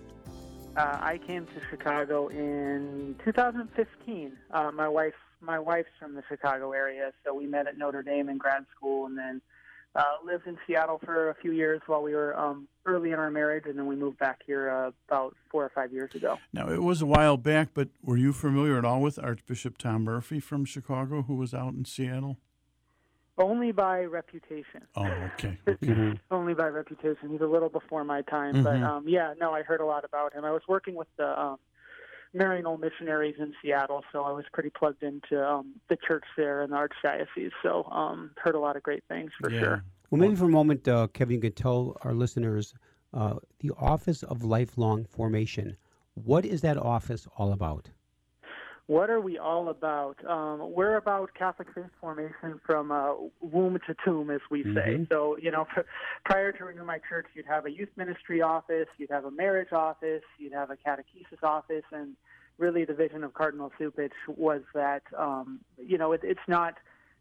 K: Uh, I came to Chicago in 2015. Uh, my wife, my wife's from the Chicago area, so we met at Notre Dame in grad school, and then uh, lived in Seattle for a few years while we were um, early in our marriage, and then we moved back here uh, about four or five years ago.
J: Now it was a while back, but were you familiar at all with Archbishop Tom Murphy from Chicago, who was out in Seattle?
K: Only by reputation.
J: Oh, okay.
K: Only by reputation. He's a little before my time, but
J: Mhm.
K: um, yeah, no, I heard a lot about him. I was working with the um, Maryknoll missionaries in Seattle, so I was pretty plugged into um, the church there and the archdiocese. So um, heard a lot of great things for sure.
C: Well, maybe for a moment, uh, Kevin, you could tell our listeners uh, the Office of Lifelong Formation. What is that office all about?
K: What are we all about? Um, we're about Catholic faith formation from uh, womb to tomb, as we say.
C: Mhm.
K: So, you know, prior to Renew My Church, you'd have a youth ministry office, you'd have a marriage office, you'd have a catechesis office, and really the vision of Cardinal Cupich was that, um, you know, it, it's not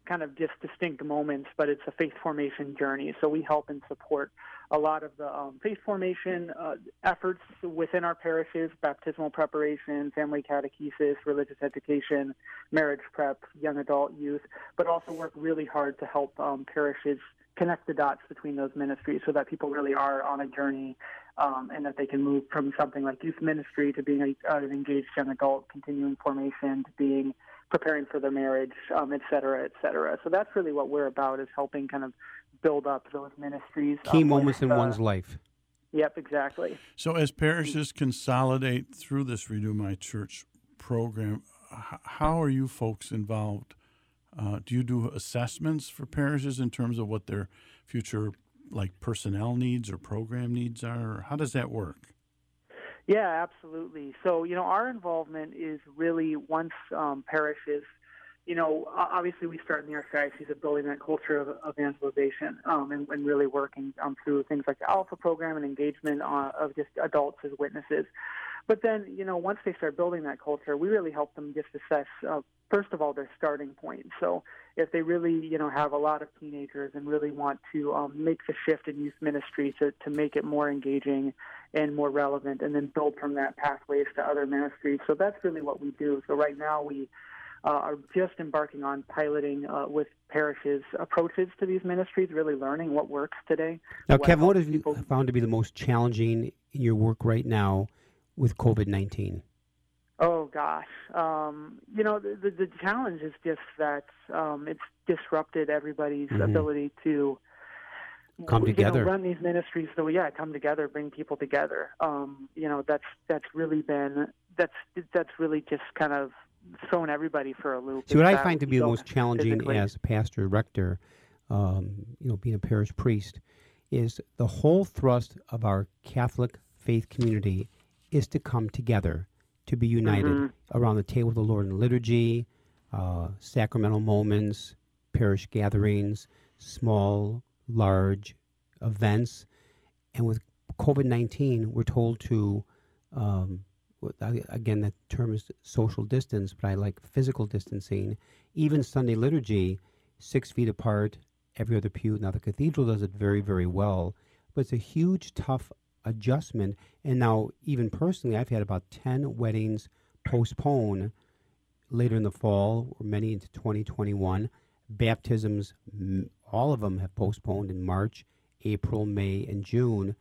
K: kind of just distinct moments, but it's a faith formation journey. So we help and support a lot of the um, faith formation uh, efforts within our parishes, baptismal preparation, family catechesis, religious education, marriage prep, young adult, youth, but also work really hard to help um, parishes connect the dots between those ministries so that people really are on a journey um, and that they can move from something like youth ministry to being a, an engaged young adult, continuing formation, to being preparing for their marriage, um, et cetera, et cetera. So that's really what we're about is helping kind of build up those ministries.
C: Key
K: um,
C: moments
K: with,
C: in
K: uh,
C: one's life.
K: Yep, exactly.
J: So, as parishes consolidate through this Renew My Church program, how are you folks involved? Uh, do you do assessments for parishes in terms of what their future, like personnel needs or program needs are? Or how does that work?
K: Yeah, absolutely. So, you know, our involvement is really once um, parishes, you know, obviously we start in the Archdiocese of building that culture of evangelization um, and, and really working um, through things like the Alpha program and engagement uh, of just adults as witnesses. But then, you know, once they start building that culture, we really help them just assess, uh, first of all, their starting point. So if they really, you know, have a lot of teenagers and really want to um, make the shift in youth ministry to, to make it more engaging and more relevant, and then build from that pathways to other ministries. So that's really what we do. So right now we uh, are just embarking on piloting uh, with parishes approaches to these ministries, really learning what works today.
C: Now,
K: what
C: Kevin, what have you found to be the most challenging in your work right now with COVID 19?
K: Oh gosh, um, you know the, the the challenge is just that um, it's disrupted everybody's
C: Mhm.
K: ability to
C: Come
K: you know,
C: together.
K: run these ministries. So yeah, come together, bring people together. Um, you know that's that's really been that's that's really just kind of thrown everybody for a loop.
C: See, what I find to be the most challenging
K: physically-
C: as pastor rector, um, you know, being a parish priest, is the whole thrust of our Catholic faith community is to come together, to be united
K: Mhm.
C: around the table of the Lord in liturgy, uh, sacramental moments, parish gatherings, small, large events. And with COVID 19, we're told to, um, again, that term is social distance, but I like physical distancing. Even Sunday liturgy, six feet apart, every other pew. Now, the cathedral does it very, very well, but it's a huge, tough adjustment. And now, even personally, I've had about 10 weddings postpone later in the fall, or many into 2021. Baptisms, all of them have postponed in March, April, May, and June.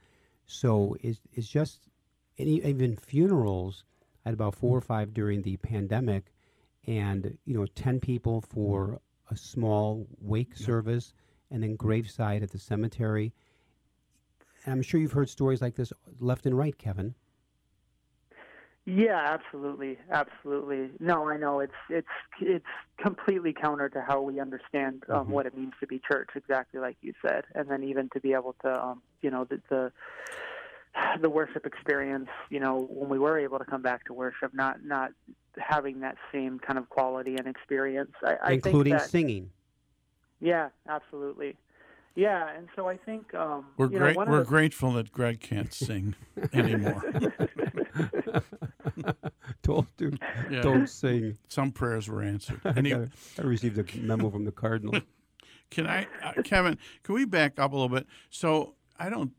C: So it's, it's just, even funerals, I had about four or five during the pandemic, and, you know, 10 people for a small wake service, and then graveside at the cemetery. And I'm sure you've heard stories like this left and right, Kevin.
K: Yeah, absolutely, absolutely. No, I know it's it's it's completely counter to how we understand um,
C: Mhm.
K: what it means to be church, exactly like you said, and then even to be able to, um, you know, the, the the worship experience. You know, when we were able to come back to worship, not not having that same kind of quality and experience. I, I
C: including
K: think that,
C: singing.
K: Yeah, absolutely. Yeah, and so I think um,
J: We're
K: you know,
J: great. We're
K: the-
J: grateful that Greg can't sing anymore.
C: Told to
J: Yeah.
C: don't sing.
J: Some prayers were answered.
C: I,
J: Anyway,
C: got- I received a memo from the cardinal.
J: Can I, uh, Kevin? Can we back up a little bit? So I don't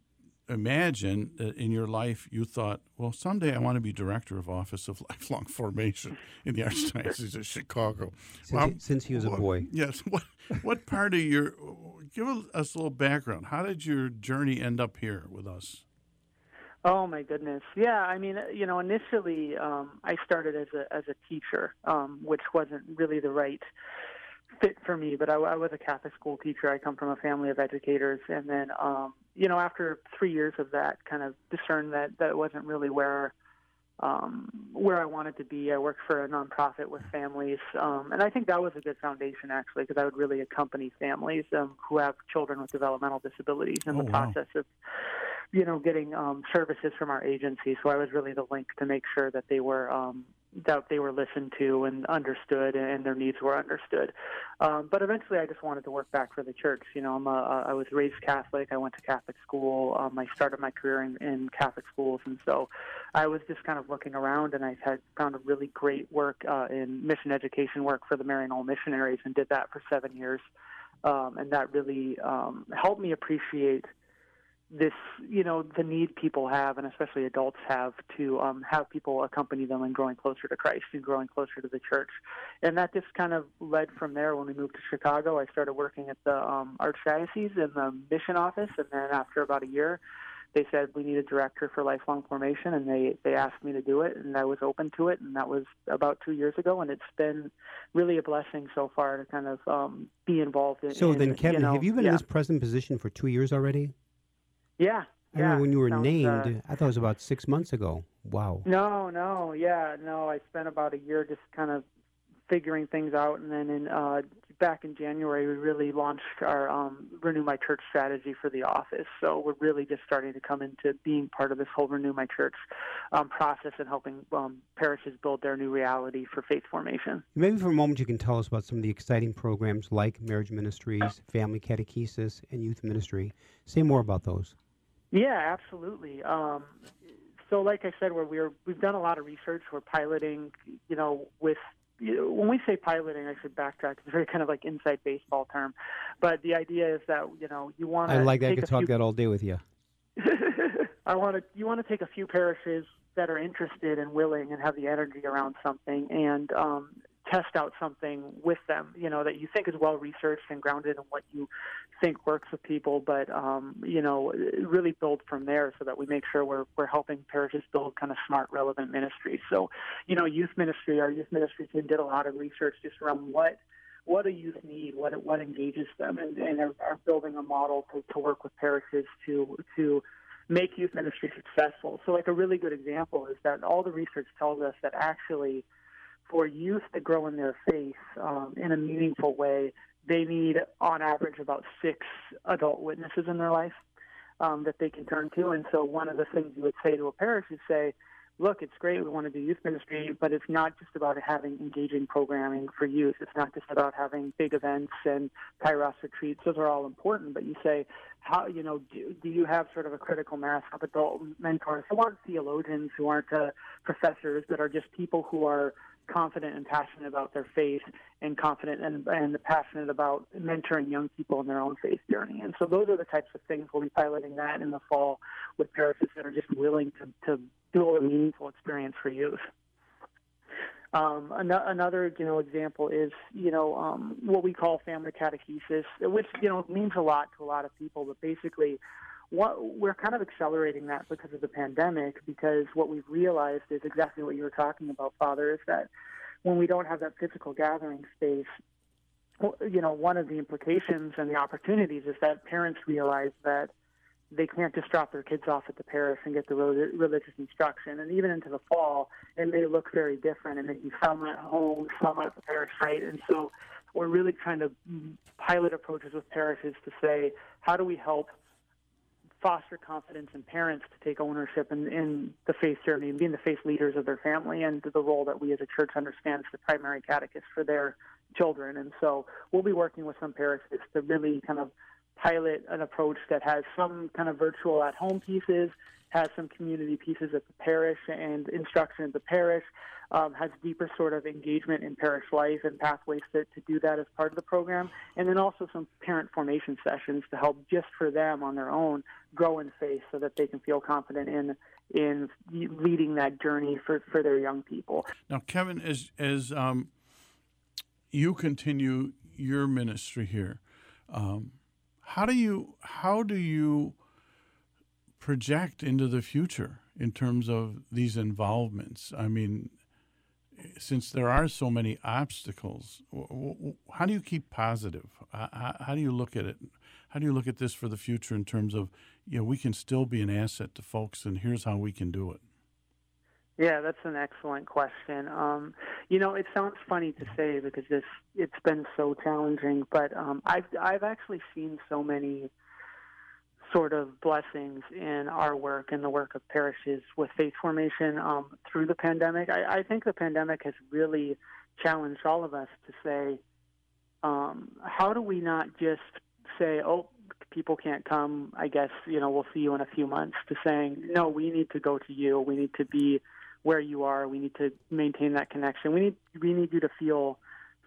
J: imagine that in your life you thought, well, someday I want to be director of Office of Lifelong Formation in the Archdiocese of Chicago.
C: Since,
J: Well,
C: he, since he was a boy.
J: Yes. What what part of your give us a little background? How did your journey end up here with us?
K: Oh my goodness. Yeah, I mean, uh, you know, initially um, I started as a as a teacher, um, which wasn't really the right fit for me. But I, I was a Catholic school teacher. I come from a family of educators, and then um, you know, after three years of that, kind of discerned that that wasn't really where um, where I wanted to be. I worked for a nonprofit with families, um, and I think that was a good foundation actually, because I would really accompany families um, who have children with developmental disabilities in
J: Oh,
K: the
J: wow.
K: process of you know, getting um, services from our agency. So I was really the link to make sure that they were, um, that they were listened to and understood, and their needs were understood. Um, but eventually, I just wanted to work back for the church. You know, I'm a, I was raised Catholic. I went to Catholic school. Um, I started my career in, in Catholic schools, and so I was just kind of looking around, and I had found a really great work uh, in mission education work for the Maryknoll missionaries, and did that for seven years. Um, and that really um, helped me appreciate this, you know, the need people have, and especially adults have, to um, have people accompany them in growing closer to Christ and growing closer to the church. And that just kind of led from there. When we moved to Chicago, I started working at the um, Archdiocese in the mission office, and then after about a year, they said we need a director for lifelong formation, and they they asked me to do it, and I was open to it, and that was about two years ago, and it's been really a blessing so far to kind of um, be involved in.
C: So
K: in,
C: then, Kevin,
K: you know,
C: have you been
K: yeah.
C: in this present position for two years already?
K: Yeah.
C: I
K: yeah.
C: remember when you were
K: Sounds,
C: named.
K: uh,
C: I thought it was about six months ago. Wow.
K: No, no, yeah, no. I spent about a year just kind of figuring things out, and then in uh, back in January, we really launched our um, Renew My Church strategy for the office. So we're really just starting to come into being part of this whole Renew My Church um, process and helping um, parishes build their new reality for faith formation.
C: Maybe for a moment you can tell us about some of the exciting programs like marriage ministries, family catechesis, and youth ministry. Say more about those.
K: Yeah, absolutely. Um, so, like I said, where we're we've done a lot of research. We're piloting, you know, with when we say piloting, I should backtrack. It's a very kind of like inside baseball term, but the idea is that you know you want to.
C: I like that. I could talk
K: few,
C: that all day with you.
K: I want to. You want to take a few parishes that are interested and willing and have the energy around something and um, test out something with them. You know that you think is well researched and grounded in what you think works with people, but um, you know really build from there so that we make sure we're we're helping parishes build kind of smart, relevant ministries. So, you know, youth ministry, our youth ministry team did a lot of research just around what what a youth need, what what engages them, and, and are, are building a model to, to work with parishes to to make youth ministry successful. So, like a really good example is that all the research tells us that actually, for youth to grow in their faith um, in a meaningful way, they need, on average, about six adult witnesses in their life um, that they can turn to. And so, one of the things you would say to a parish is say, look, it's great. We want to do youth ministry, but it's not just about having engaging programming for youth. It's not just about having big events and Kairos retreats. Those are all important. But you say, how you know, do, do you have sort of a critical mass of adult mentors who aren't theologians, who aren't uh, professors, but are just people who are confident and passionate about their faith and confident and, and passionate about mentoring young people in their own faith journey. And so those are the types of things we'll be piloting that in the fall with parishes that are just willing to, to build a meaningful experience for youth. Um, an- another, you know, example is, you know, um, what we call family catechesis, which, you know, means a lot to a lot of people, but basically what we're kind of accelerating that because of the pandemic because what we've realized is exactly what you were talking about father is that when we don't have that physical gathering space you know one of the implications and the opportunities is that parents realize that they can't just drop their kids off at the parish and get the religious instruction. And even into the fall, it may look very different. It may some at home, some at the parish site. And so we're really trying to mm, pilot approaches with parishes to say, how do we help foster confidence in parents to take ownership in, in the faith journey and being the faith leaders of their family and the role that we as a church understand as the primary catechist for their children. And so we'll be working with some parishes to really kind of pilot an approach that has some kind of virtual at home pieces, has some community pieces at the parish and instruction at the parish, um, has deeper sort of engagement in parish life and pathways to, to do that as part of the program, and then also some parent formation sessions to help just for them on their own grow in faith so that they can feel confident in in leading that journey for, for their young people.
J: Now, Kevin, as as um, you continue your ministry here, um, how do you how do you project into the future in terms of these involvements? I mean, since there are so many obstacles, how do you keep positive? How, do you look at it? How do you look at this for the future in terms of, you know, we can still be an asset to folks, and here's how we can do it?
K: Yeah, that's an excellent question. Um, you know, it sounds funny to say because this it's been so challenging, but um, I've I've actually seen so many sort of blessings in our work and the work of parishes with faith formation um, through the pandemic. I, I think the pandemic has really challenged all of us to say, um, how do we not just say, oh, people can't come, I guess, you know, we'll see you in a few months, to saying, no, we need to go to you. We need to be where you are. We need to maintain that connection. We need, we need you to feel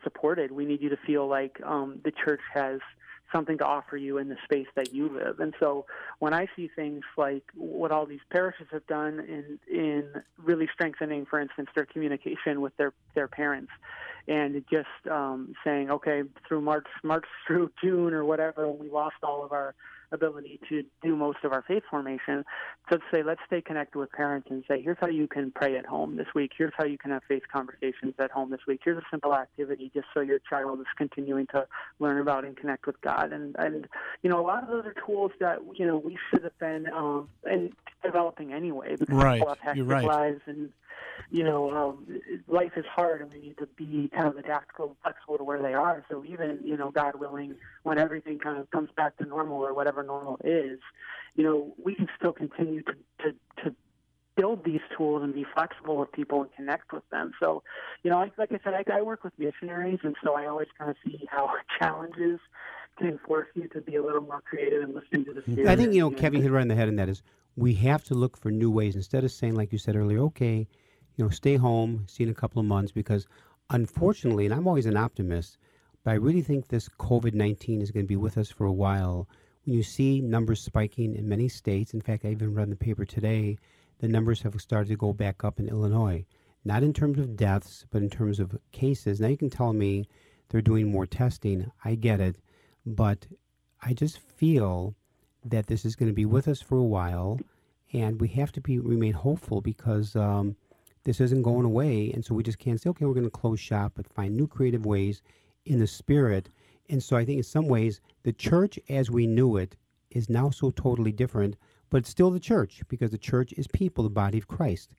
K: supported. We need you to feel like um, the church has – something to offer you in the space that you live. And so when I see things like what all these parishes have done in in really strengthening, for instance, their communication with their their parents, and just um, saying, okay, through March March through June or whatever, we lost all of our ability to do most of our faith formation. So to say, let's stay connected with parents and say, here's how you can pray at home this week. Here's how you can have faith conversations at home this week. Here's a simple activity just so your child is continuing to learn about and connect with God. And and you know, a lot of those are tools that you know we should have been um, and developing anyway. Because
J: right,
K: people have hectic
J: right.
K: lives and you know, um, life is hard and we need to be kind of adaptable and flexible to where they are. So even, you know, God willing, when everything kind of comes back to normal or whatever normal is, you know, we can still continue to, to, to build these tools and be flexible with people and connect with them. So, you know, like, like I said, I, I work with missionaries, and so I always kind of see how challenges can force you to be a little more creative and listen to the spirit.
C: I think you know Kevin hit right on the head, and that is we have to look for new ways instead of saying, like you said earlier, okay, you know, stay home, see in a couple of months, because unfortunately, and I'm always an optimist, but I really think this COVID 19 is going to be with us for a while. When you see numbers spiking in many states, in fact, I even read in the paper today, the numbers have started to go back up in Illinois. Not in terms of deaths, but in terms of cases. Now you can tell me they're doing more testing. I get it. But I just feel that this is going to be with us for a while, and we have to be remain hopeful because um, this isn't going away. And so we just can't say, okay, we're going to close shop, but find new creative ways in the spirit. And so I think in some ways, the church as we knew it is now so totally different, but it's still the church because the church is people, the body of Christ.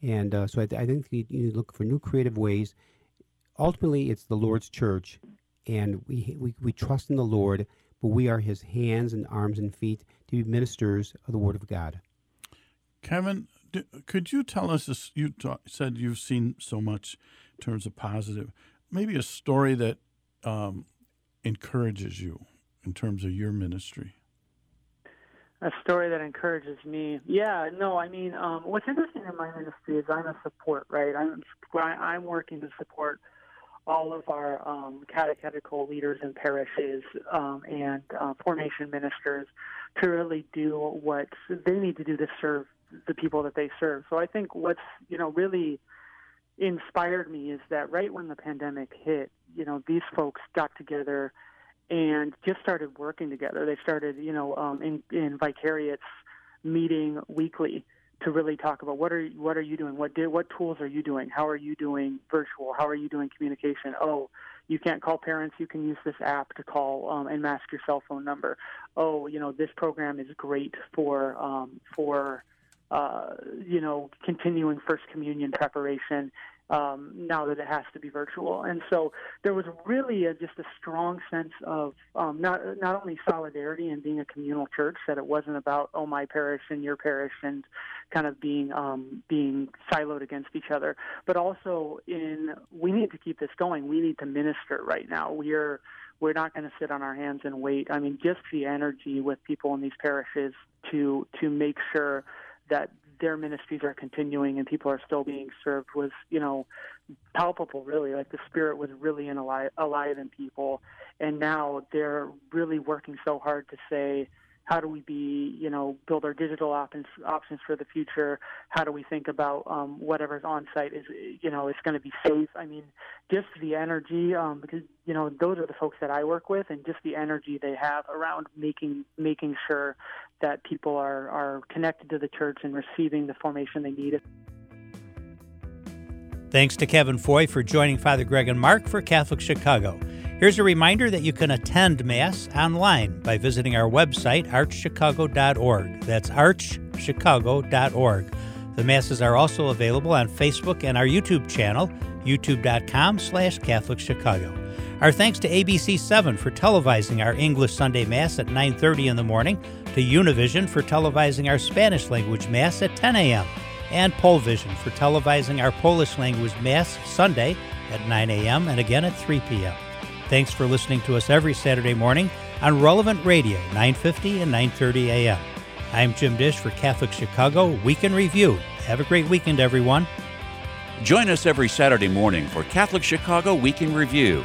C: And uh, so I, th- I think you, you look for new creative ways. Ultimately, it's the Lord's church, and we, we, we trust in the Lord, but we are his hands and arms and feet to be ministers of the Word of God.
J: Kevin, could you tell us? This, you said you've seen so much in terms of positive. Maybe a story that um, encourages you in terms of your ministry.
K: A story that encourages me. Yeah, no, I mean, um, what's interesting in my ministry is I'm a support, right? I'm I'm working to support all of our um, catechetical leaders and parishes um, and uh, formation ministers to really do what they need to do to serve the people that they serve. So I think what's you know really inspired me is that right when the pandemic hit, you know these folks got together and just started working together. They started you know um, in in vicariates meeting weekly to really talk about what are what are you doing? What what tools are you doing? How are you doing virtual? How are you doing communication? Oh, you can't call parents. You can use this app to call um, and mask your cell phone number. Oh, you know this program is great for um, for uh, you know, continuing First Communion preparation um, now that it has to be virtual. And so there was really a, just a strong sense of um, not not only solidarity and being a communal church that it wasn't about oh my parish and your parish and kind of being um, being siloed against each other, but also in we need to keep this going. We need to minister right now. We are we're not going to sit on our hands and wait. I mean, just the energy with people in these parishes to to make sure that their ministries are continuing and people are still being served was, you know, palpable really. Like the spirit was really in alive, alive in people. And now they're really working so hard to say, how do we be, you know, build our digital options options for the future? How do we think about um, whatever's on site is, you know, is going to be safe? I mean, just the energy, um, because you know those are the folks that I work with, and just the energy they have around making making sure that people are are connected to the church and receiving the formation they need.
B: Thanks to Kevin Foy for joining Father Greg and Mark for Catholic Chicago. Here's a reminder that you can attend Mass online by visiting our website, archchicago.org. That's archchicago.org. The Masses are also available on Facebook and our YouTube channel, youtube.com slash Catholic Chicago. Our thanks to ABC7 for televising our English Sunday Mass at 9.30 in the morning. To Univision for televising our Spanish language Mass at 10 a.m., and Polvision for televising our Polish language Mass Sunday at 9 a.m. and again at 3 p.m. Thanks for listening to us every Saturday morning on Relevant Radio, 950 and 930 a.m. I'm Jim Dish for Catholic Chicago Week in Review. Have a great weekend, everyone.
A: Join us every Saturday morning for Catholic Chicago Week in Review.